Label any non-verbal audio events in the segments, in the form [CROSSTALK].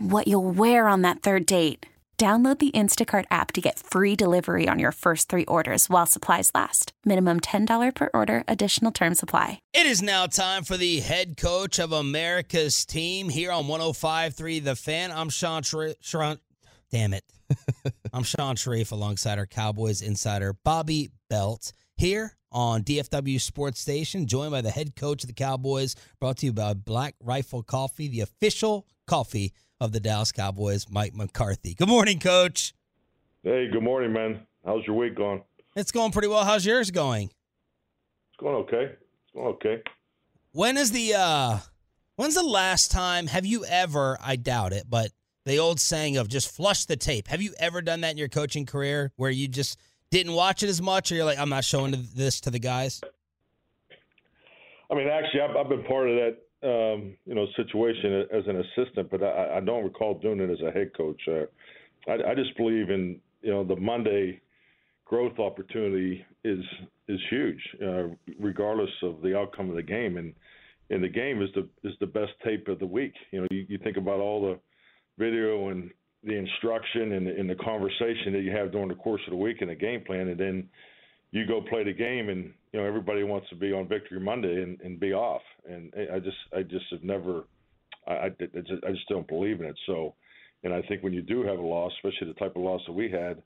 what you'll wear on that third date. Download the Instacart app to get free delivery on your first three orders while supplies last. Minimum $10 per order, additional term supply. It is now time for the head coach of America's team here on 1053 The Fan. I'm Shan Shariff. Damn it. [LAUGHS] I'm Shan Shariff alongside our Cowboys insider, Bobby Belt, here on DFW Sports Station, joined by the head coach of the Cowboys, brought to you by Black Rifle Coffee, the official coffee of the Dallas Cowboys, Mike McCarthy. Good morning, Coach. Hey, good morning, man. How's your week going? It's going pretty well. How's yours going? It's going okay. It's going okay. When is the uh when's the last time have you ever, I doubt it, but the old saying of just flush the tape. Have you ever done that in your coaching career where you just didn't watch it as much or you're like I'm not showing this to the guys? I mean, actually I've, I've been part of that um, you know situation as an assistant, but I, I don't recall doing it as a head coach. Uh, I, I just believe in you know the Monday growth opportunity is is huge, uh, regardless of the outcome of the game. And and the game is the is the best tape of the week. You know, you, you think about all the video and the instruction and, and the conversation that you have during the course of the week and the game plan, and then you go play the game and you know everybody wants to be on victory monday and, and be off. And i just i just have never I, I, just, I just don't believe in it. So and i think when you do have a loss especially the type of loss that we had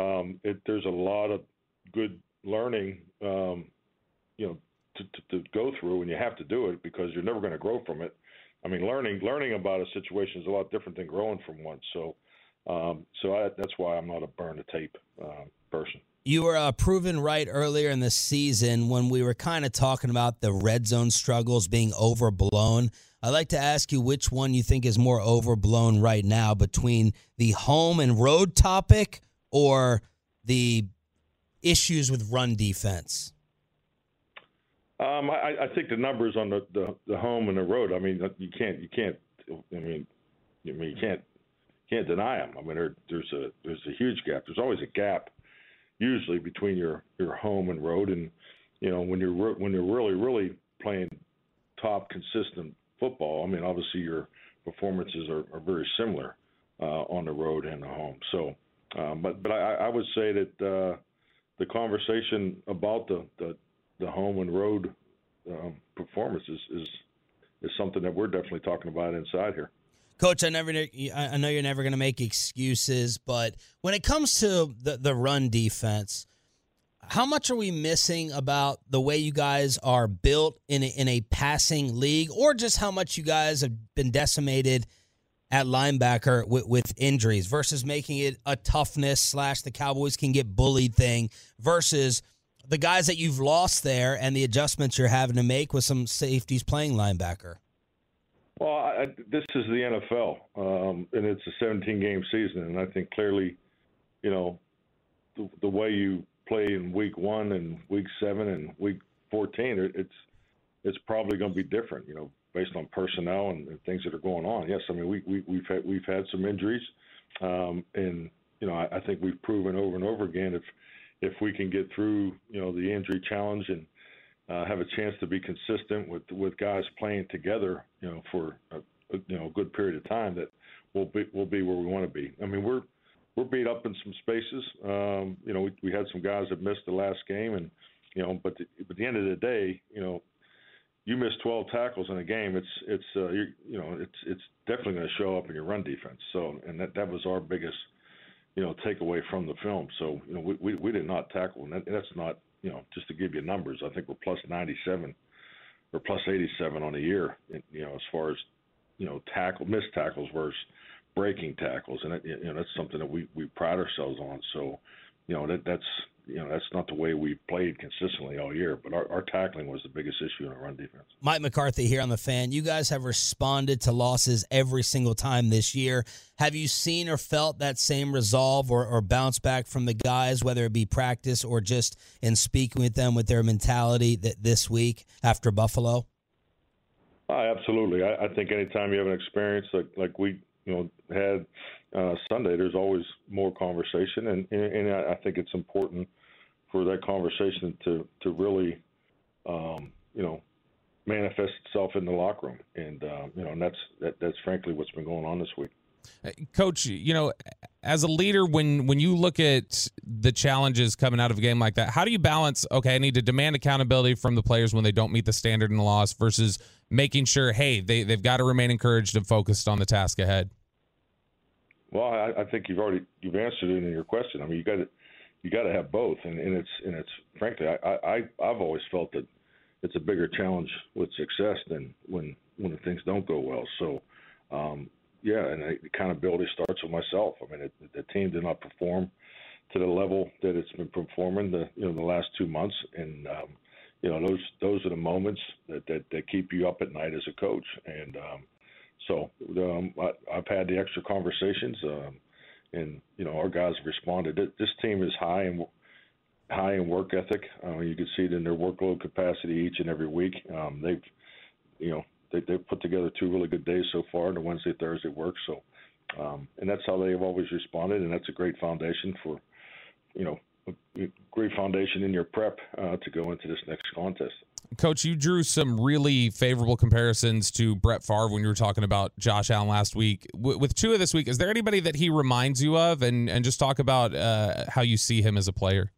um it there's a lot of good learning um you know to, to, to go through and you have to do it because you're never going to grow from it. I mean learning learning about a situation is a lot different than growing from one. So um so I, that's why i'm not a burn the tape uh, person you were uh, proven right earlier in the season when we were kind of talking about the red zone struggles being overblown. I'd like to ask you which one you think is more overblown right now between the home and road topic or the issues with run defense. Um, I, I, think the numbers on the, the, the home and the road. I mean, you can't you can't. I mean, I mean you can't can't deny them. I mean, there, there's a there's a huge gap. There's always a gap usually between your your home and road. And you know when you're when you're really really playing top consistent football, I mean obviously your performances are, are very similar uh, on the road and the home. So, um, but but I, I would say that uh, the conversation about the the, the home and road um, performance is is something that we're definitely talking about inside here. Coach, I never, I know you're never going to make excuses, but when it comes to the, the run defense, how much are we missing about the way you guys are built in a, in a passing league, or just how much you guys have been decimated at linebacker with, with injuries versus making it a toughness slash the Cowboys can get bullied thing versus the guys that you've lost there and the adjustments you're having to make with some safeties playing linebacker? Well, I, this is the NFL, um, and it's a 17 game season, and I think clearly, you know, the, the way you play in week one and week seven and week 14, it's it's probably going to be different, you know, based on personnel and, and things that are going on. Yes, I mean we, we we've had we've had some injuries, um, and you know, I, I think we've proven over and over again if if we can get through, you know, the injury challenge and uh, have a chance to be consistent with with guys playing together, you know, for a, a you know a good period of time, that we'll be we'll be where we want to be. I mean, we're we're beat up in some spaces. Um, you know, we, we had some guys that missed the last game, and you know, but the, but at the end of the day, you know, you miss 12 tackles in a game, it's it's uh, you, you know it's it's definitely going to show up in your run defense. So, and that that was our biggest you know takeaway from the film. So, you know, we we, we did not tackle, and that, that's not you know just to give you numbers. I think we're plus 97 or plus 87 on the year. You know, as far as you know tackle missed tackles versus breaking tackles, and it, you know that's something that we we pride ourselves on. So, you know that that's you know that's not the way we played consistently all year. But our, our tackling was the biggest issue in our run defense. Mike McCarthy here on the fan. You guys have responded to losses every single time this year. Have you seen or felt that same resolve or, or bounce back from the guys, whether it be practice or just in speaking with them with their mentality that this week after Buffalo? Uh, absolutely. I, I think anytime you have an experience like like we you know had uh, Sunday, there's always more conversation, and and I think it's important for that conversation to to really, um, you know, manifest itself in the locker room, and uh, you know, and that's that, that's frankly what's been going on this week. Coach, you know, as a leader, when when you look at the challenges coming out of a game like that, how do you balance? Okay, I need to demand accountability from the players when they don't meet the standard in the loss, versus making sure, hey, they they've got to remain encouraged and focused on the task ahead. Well, I, I think you've already you've answered it in your question. I mean, you got to you got to have both, and, and it's and it's frankly, I, I I've always felt that it's a bigger challenge with success than when when things don't go well. So, um, yeah, and the accountability starts with myself. I mean, it, the team did not perform to the level that it's been performing the you know the last two months, and um, you know those those are the moments that, that that keep you up at night as a coach, and um, so um, I, I've had the extra conversations, um, and you know our guys have responded. This team is high in high in work ethic. Uh, you can see it in their workload capacity each and every week. Um, they've you know they, they've put together two really good days so far, the Wednesday Thursday work. So um, and that's how they have always responded, and that's a great foundation for you know a great foundation in your prep uh, to go into this next contest. Coach, you drew some really favorable comparisons to Brett Favre when you were talking about Josh Allen last week. W- with Tua this week, is there anybody that he reminds you of? And, and just talk about uh, how you see him as a player.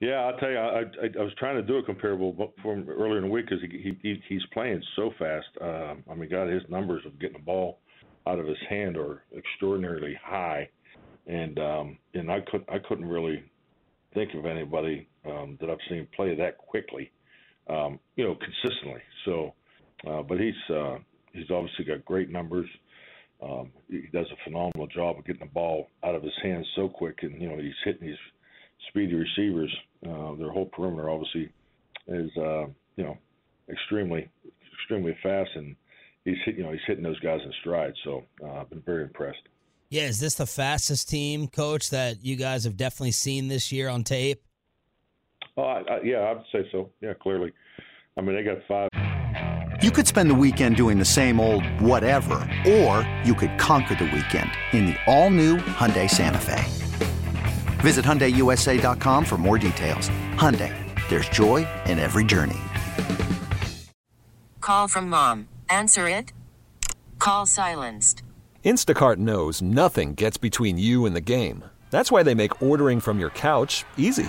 Yeah, I'll tell you, I, I, I was trying to do a comparable from earlier in the week because he, he he's playing so fast. Um, I mean, God, his numbers of getting the ball out of his hand are extraordinarily high, and um, and I could I couldn't really think of anybody um, that I've seen play that quickly um, you know, consistently. So, uh, but he's uh, he's obviously got great numbers. Um, he does a phenomenal job of getting the ball out of his hands so quick, and you know he's hitting these speedy receivers. Uh, their whole perimeter obviously is uh, you know extremely extremely fast, and he's hit, you know he's hitting those guys in stride. So uh, I've been very impressed. Yeah, is this the fastest team, coach, that you guys have definitely seen this year on tape? I, I, yeah, I would say so. Yeah, clearly. I mean, they got five. You could spend the weekend doing the same old whatever, or you could conquer the weekend in the all-new Hyundai Santa Fe. Visit HyundaiUSA.com for more details. Hyundai, there's joy in every journey. Call from mom. Answer it. Call silenced. Instacart knows nothing gets between you and the game. That's why they make ordering from your couch easy.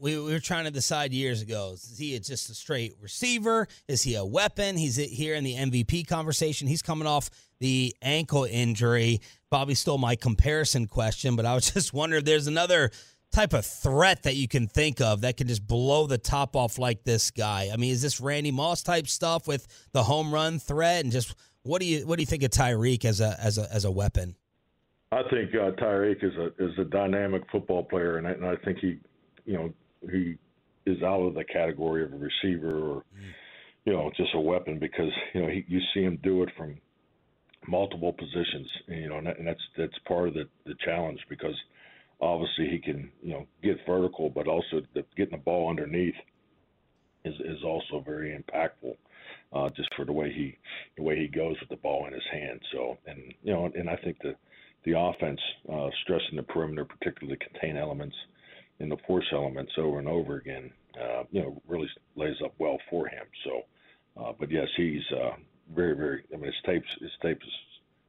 we, we were trying to decide years ago is he just a straight receiver? Is he a weapon? He's here in the MVP conversation. He's coming off the ankle injury. Bobby stole my comparison question, but I was [LAUGHS] just wondering if there's another type of threat that you can think of that can just blow the top off like this guy. I mean, is this Randy Moss type stuff with the home run threat and just what do you what do you think of Tyreek as a as a as a weapon? I think uh, Tyreek is a is a dynamic football player, and I, and I think he, you know, he is out of the category of a receiver or, you know, just a weapon because you know he, you see him do it from multiple positions, and, you know, and, that, and that's that's part of the the challenge because obviously he can you know get vertical, but also the, getting the ball underneath is is also very impactful. Uh, just for the way he the way he goes with the ball in his hand. So and you know and I think the the offense uh, stressing the perimeter, particularly contain elements and the force elements over and over again, uh, you know, really lays up well for him. So, uh, but yes, he's uh, very, very. I mean, his tapes, his tapes is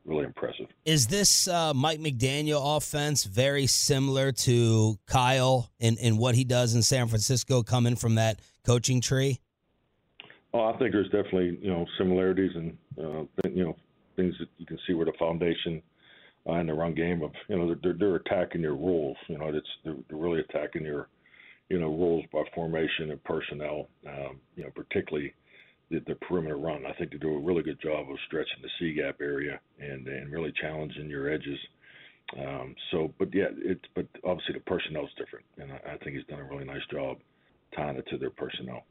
really impressive. Is this uh, Mike McDaniel offense very similar to Kyle in, in what he does in San Francisco, coming from that coaching tree? Oh, I think there's definitely you know similarities and uh, you know things that you can see where the foundation uh, in the run game of you know they're they're attacking your rules. You know, it's they're, they're really attacking your you know rules by formation and personnel. Um, you know, particularly the, the perimeter run. I think they do a really good job of stretching the C gap area and and really challenging your edges. Um, so, but yeah, it's but obviously the personnel is different, and I, I think he's done a really nice job tying it to their personnel.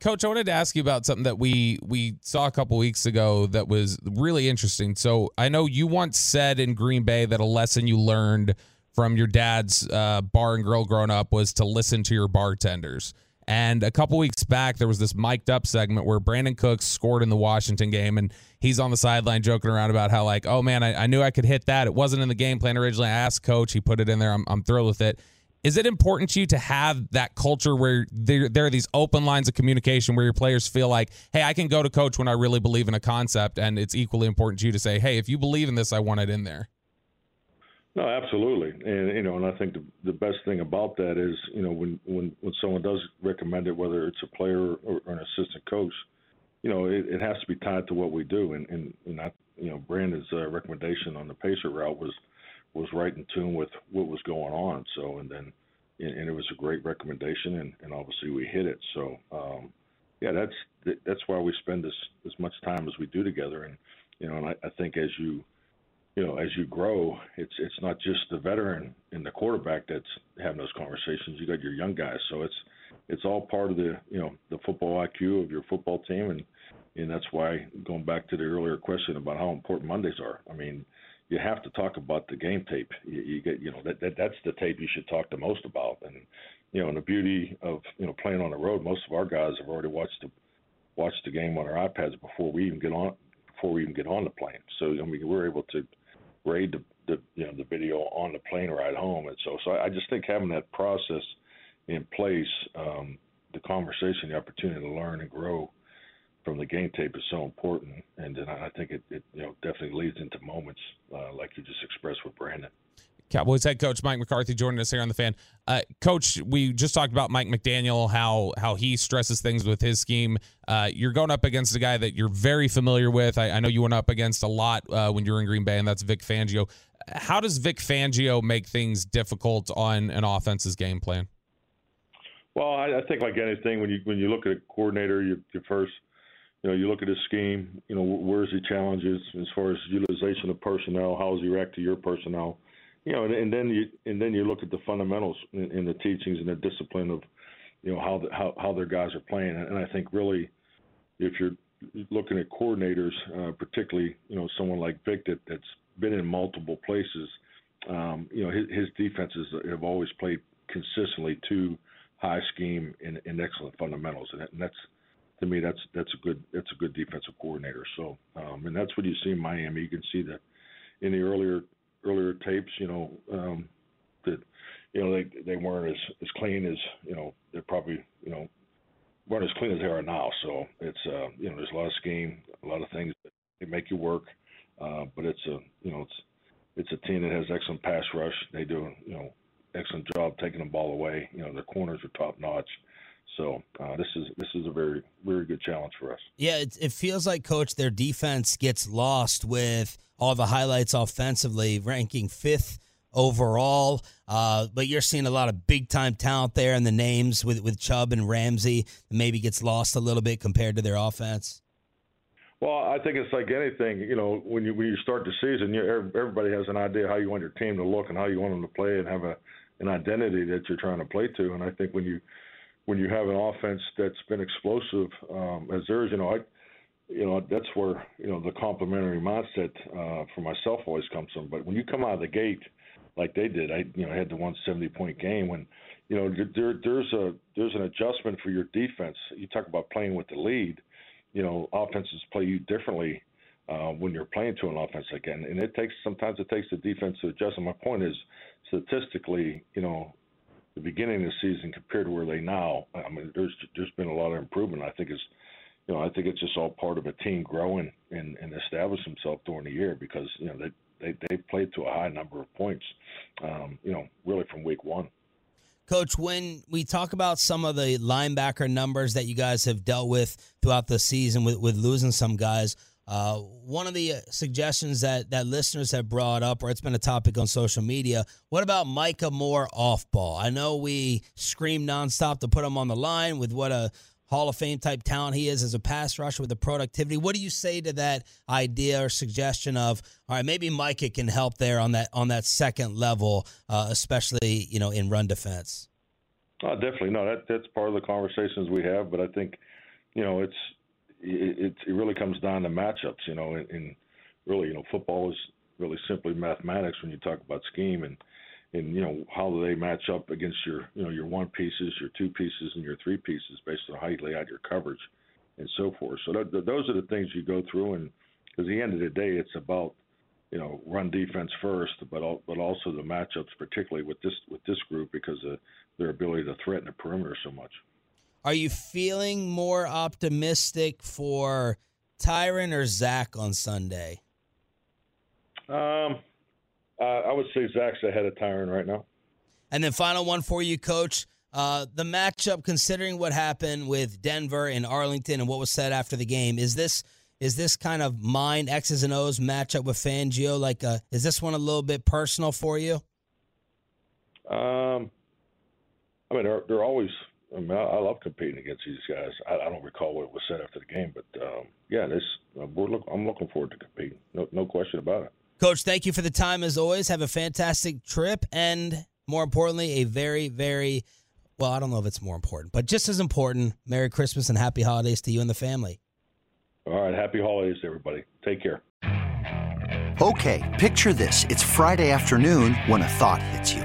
Coach, I wanted to ask you about something that we we saw a couple weeks ago that was really interesting. So I know you once said in Green Bay that a lesson you learned from your dad's uh, bar and grill growing up was to listen to your bartenders. And a couple weeks back, there was this mic'd up segment where Brandin Cooks scored in the Washington game, and he's on the sideline joking around about how, like, oh man, I, I, knew I could hit that. It wasn't in the game plan originally. I asked coach, he put it in there. I'm, I'm thrilled with it. Is it important to you to have that culture where there, there are these open lines of communication where your players feel like, hey, I can go to coach when I really believe in a concept, and it's equally important to you to say, hey, if you believe in this, I want it in there. No, absolutely, and you know, and I think the the best thing about that is, you know, when when when someone does recommend it, whether it's a player or, or an assistant coach, you know, it, it has to be tied to what we do, and and, and I, you know, Brandin's uh, recommendation on the pacer route was was right in tune with what was going on. So, and then, and, and it was a great recommendation, and, and obviously we hit it. So, um, yeah, that's that's why we spend as as much time as we do together, and you know, and I, I think as you you know, as you grow, it's it's not just the veteran and the quarterback that's having those conversations. You got your young guys, so it's it's all part of the you know the football IQ of your football team, and and that's why going back to the earlier question about how important Mondays are. I mean, you have to talk about the game tape. You, you get you know that, that that's the tape you should talk the most about, and you know, and the beauty of you know playing on the road. Most of our guys have already watched the watched the game on our iPads before we even get on before we even get on the plane. So I mean, we're able to grade the, the you know the video on the plane ride home, and so so I just think having that process in place, um, the conversation, the opportunity to learn and grow from the game tape is so important, and then I think it, it you know definitely leads into moments uh, like you just expressed with Brandin. Cowboys head coach Mike McCarthy joining us here on the fan. Uh, coach, we just talked about Mike McDaniel, how how he stresses things with his scheme. Uh, you're going up against a guy that you're very familiar with. I, I know you went up against a lot uh, when you were in Green Bay, and that's Vic Fangio. How does Vic Fangio make things difficult on an offense's game plan? Well, I, I think like anything, when you when you look at a coordinator, you, you first you know, you look at his scheme, you know, where's he challenges as far as utilization of personnel, how does he react to your personnel? you know, and, and then you and then you look at the fundamentals in, in the teachings and the discipline of, you know, how the, how how their guys are playing. And I think really, if you're looking at coordinators, uh, particularly you know someone like Vic that, that's been in multiple places, um, you know, his, his defenses have always played consistently to high scheme and, and excellent fundamentals, and, that, and that's to me that's that's a good that's a good defensive coordinator. So, um, and that's what you see in Miami. You can see that in the earlier earlier tapes, you know, um, that you know they they weren't as as clean as you know they're probably you know weren't as clean as they are now. So it's uh, you know there's a lot of scheme, a lot of things that they make you work, uh, but it's a you know it's it's a team that has excellent pass rush. They do you know excellent job taking the ball away. You know, their corners are top notch. So uh, this is this is a very very good challenge for us. Yeah, it, it feels like coach their defense gets lost with all the highlights offensively, ranking fifth overall. Uh, but you're seeing a lot of big time talent there, and the names with with Chubb and Ramsey maybe gets lost a little bit compared to their offense. Well, I think it's like anything. You know, when you when you start the season, you, everybody has an idea how you want your team to look and how you want them to play, and have a an identity that you're trying to play to. And I think when you when you have an offense that's been explosive um, as theirs, you know, I, you know, that's where you know the complementary mindset uh, for myself always comes from. But when you come out of the gate like they did, I you know had the 170 point game when, you know, there there's a there's an adjustment for your defense. You talk about playing with the lead, you know, offenses play you differently. Uh, when you're playing to an offense again, and it takes sometimes it takes the defense to adjust. And my point is, statistically, you know, the beginning of the season compared to where they now. I mean, there's there's been a lot of improvement. I think it's you know I think it's just all part of a team growing and and establish themselves during the year because you know they they they played to a high number of points, um, you know, really from week one. Coach, when we talk about some of the linebacker numbers that you guys have dealt with throughout the season with, with losing some guys, uh, one of the uh, suggestions that, that listeners have brought up, or it's been a topic on social media, what about Micah Moore off ball? I know we scream nonstop to put him on the line with what a Hall of Fame type talent he is as a pass rusher with the productivity. What do you say to that idea or suggestion of all right, maybe Micah can help there on that on that second level, uh, especially you know in run defense. Uh, definitely, no, that that's part of the conversations we have. But I think you know it's it, it really comes down to matchups, you know, and, and really, you know, football is really simply mathematics when you talk about scheme and and you know how do they match up against your you know your one pieces, your two pieces, and your three pieces based on how you lay out your coverage and so forth. So that, those are the things you go through, and at the end of the day, it's about you know run defense first, but all, but also the matchups, particularly with this with this group because of their ability to threaten the perimeter so much. Are you feeling more optimistic for Tyron or Zack on Sunday? Um, uh, I would say Zack's ahead of Tyron right now. And then final one for you, Coach. Uh, the matchup, considering what happened with Denver and Arlington and what was said after the game, is this is this kind of mind X's and O's matchup with Fangio? Like, uh, is this one a little bit personal for you? Um, I mean, they're, they're always I mean, I, I love competing against these guys. I, I don't recall what was said after the game, but um, yeah, this uh, we're look, I'm looking forward to competing. No, no question about it. Coach, thank you for the time as always. Have a fantastic trip, and more importantly, a very, very well. I don't know if it's more important, but just as important. Merry Christmas and Happy Holidays to you and the family. All right, Happy Holidays, everybody. Take care. Okay, picture this: it's Friday afternoon when a thought hits you.